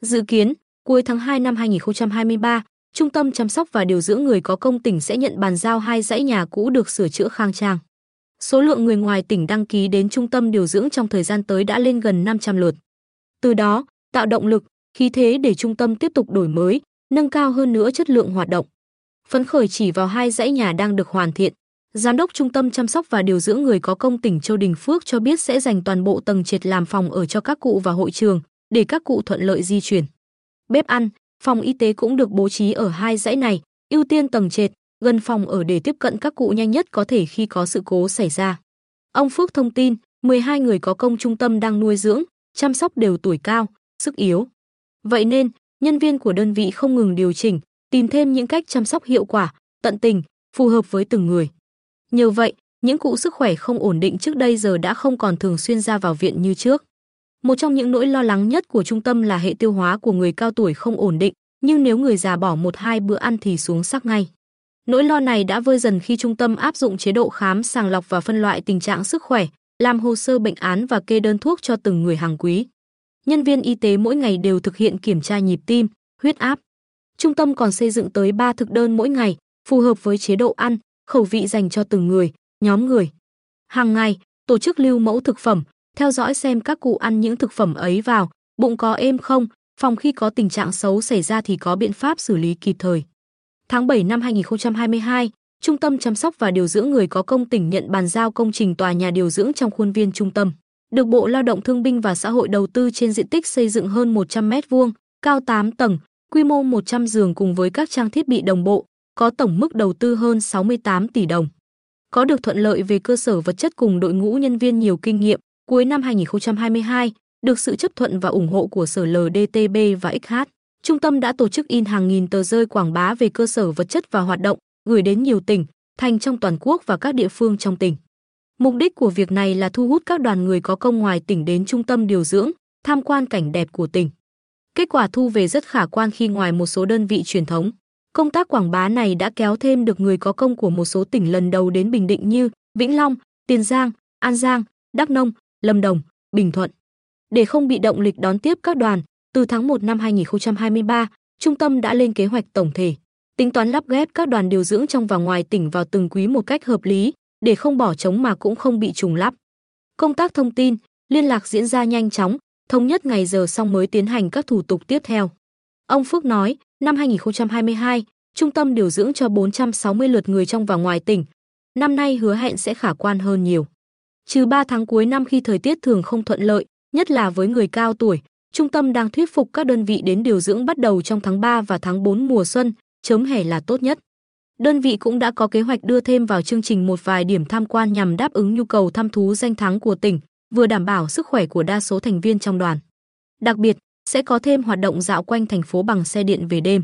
Dự kiến, cuối tháng 2 năm 2023, Trung tâm chăm sóc và điều dưỡng người có công tỉnh sẽ nhận bàn giao hai dãy nhà cũ được sửa chữa khang trang. Số lượng người ngoài tỉnh đăng ký đến trung tâm điều dưỡng trong thời gian tới đã lên gần 500 lượt. Từ đó, tạo động lực, khí thế để trung tâm tiếp tục đổi mới, nâng cao hơn nữa chất lượng hoạt động. Phấn khởi chỉ vào hai dãy nhà đang được hoàn thiện, Giám đốc Trung tâm chăm sóc và điều dưỡng người có công tỉnh Châu Đình Phước cho biết sẽ dành toàn bộ tầng trệt làm phòng ở cho các cụ và hội trường, để các cụ thuận lợi di chuyển. Bếp ăn, phòng y tế cũng được bố trí ở hai dãy này, ưu tiên tầng trệt, gần phòng ở để tiếp cận các cụ nhanh nhất có thể khi có sự cố xảy ra. Ông Phước thông tin, 12 người có công trung tâm đang nuôi dưỡng, chăm sóc đều tuổi cao, sức yếu. Vậy nên, nhân viên của đơn vị không ngừng điều chỉnh, tìm thêm những cách chăm sóc hiệu quả, tận tình, phù hợp với từng người. Nhờ vậy, những cụ sức khỏe không ổn định trước đây giờ đã không còn thường xuyên ra vào viện như trước. Một trong những nỗi lo lắng nhất của trung tâm là hệ tiêu hóa của người cao tuổi không ổn định, nhưng nếu người già bỏ một hai bữa ăn thì xuống sắc ngay. Nỗi lo này đã vơi dần khi trung tâm áp dụng chế độ khám sàng lọc và phân loại tình trạng sức khỏe, làm hồ sơ bệnh án và kê đơn thuốc cho từng người hàng quý. Nhân viên y tế mỗi ngày đều thực hiện kiểm tra nhịp tim, huyết áp. Trung tâm còn xây dựng tới 3 thực đơn mỗi ngày, phù hợp với chế độ ăn, khẩu vị dành cho từng người, nhóm người. Hàng ngày, tổ chức lưu mẫu thực phẩm, theo dõi xem các cụ ăn những thực phẩm ấy vào, bụng có êm không, phòng khi có tình trạng xấu xảy ra thì có biện pháp xử lý kịp thời. Tháng 7 năm 2022, Trung tâm chăm sóc và điều dưỡng người có công tỉnh nhận bàn giao công trình tòa nhà điều dưỡng trong khuôn viên trung tâm, được Bộ Lao động Thương binh và Xã hội đầu tư trên diện tích xây dựng hơn 100 m2, cao 8 tầng, quy mô 100 giường cùng với các trang thiết bị đồng bộ, có tổng mức đầu tư hơn 68 tỷ đồng. Có được thuận lợi về cơ sở vật chất cùng đội ngũ nhân viên nhiều kinh nghiệm, cuối năm 2022, được sự chấp thuận và ủng hộ của Sở LDTB và XH, trung tâm đã tổ chức in hàng nghìn tờ rơi quảng bá về cơ sở vật chất và hoạt động, gửi đến nhiều tỉnh, thành trong toàn quốc và các địa phương trong tỉnh. Mục đích của việc này là thu hút các đoàn người có công ngoài tỉnh đến trung tâm điều dưỡng, tham quan cảnh đẹp của tỉnh. Kết quả thu về rất khả quan khi ngoài một số đơn vị truyền thống, Công tác quảng bá này đã kéo thêm được người có công của một số tỉnh lần đầu đến Bình Định như Vĩnh Long, Tiền Giang, An Giang, Đắk Nông, Lâm Đồng, Bình Thuận. Để không bị động lịch đón tiếp các đoàn, từ tháng 1 năm 2023, trung tâm đã lên kế hoạch tổng thể, tính toán lắp ghép các đoàn điều dưỡng trong và ngoài tỉnh vào từng quý một cách hợp lý, để không bỏ trống mà cũng không bị trùng lắp. Công tác thông tin, liên lạc diễn ra nhanh chóng, thống nhất ngày giờ xong mới tiến hành các thủ tục tiếp theo. Ông Phước nói, Năm 2022, trung tâm điều dưỡng cho 460 lượt người trong và ngoài tỉnh. Năm nay hứa hẹn sẽ khả quan hơn nhiều. Trừ 3 tháng cuối năm khi thời tiết thường không thuận lợi, nhất là với người cao tuổi, trung tâm đang thuyết phục các đơn vị đến điều dưỡng bắt đầu trong tháng 3 và tháng 4 mùa xuân, chớm hè là tốt nhất. Đơn vị cũng đã có kế hoạch đưa thêm vào chương trình một vài điểm tham quan nhằm đáp ứng nhu cầu thăm thú danh thắng của tỉnh, vừa đảm bảo sức khỏe của đa số thành viên trong đoàn. Đặc biệt, sẽ có thêm hoạt động dạo quanh thành phố bằng xe điện về đêm.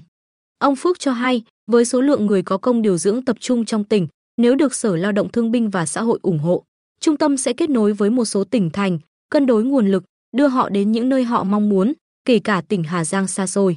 Ông Phước cho hay, với số lượng người có công điều dưỡng tập trung trong tỉnh, nếu được Sở Lao động Thương binh và Xã hội ủng hộ, trung tâm sẽ kết nối với một số tỉnh thành, cân đối nguồn lực, đưa họ đến những nơi họ mong muốn, kể cả tỉnh Hà Giang xa xôi.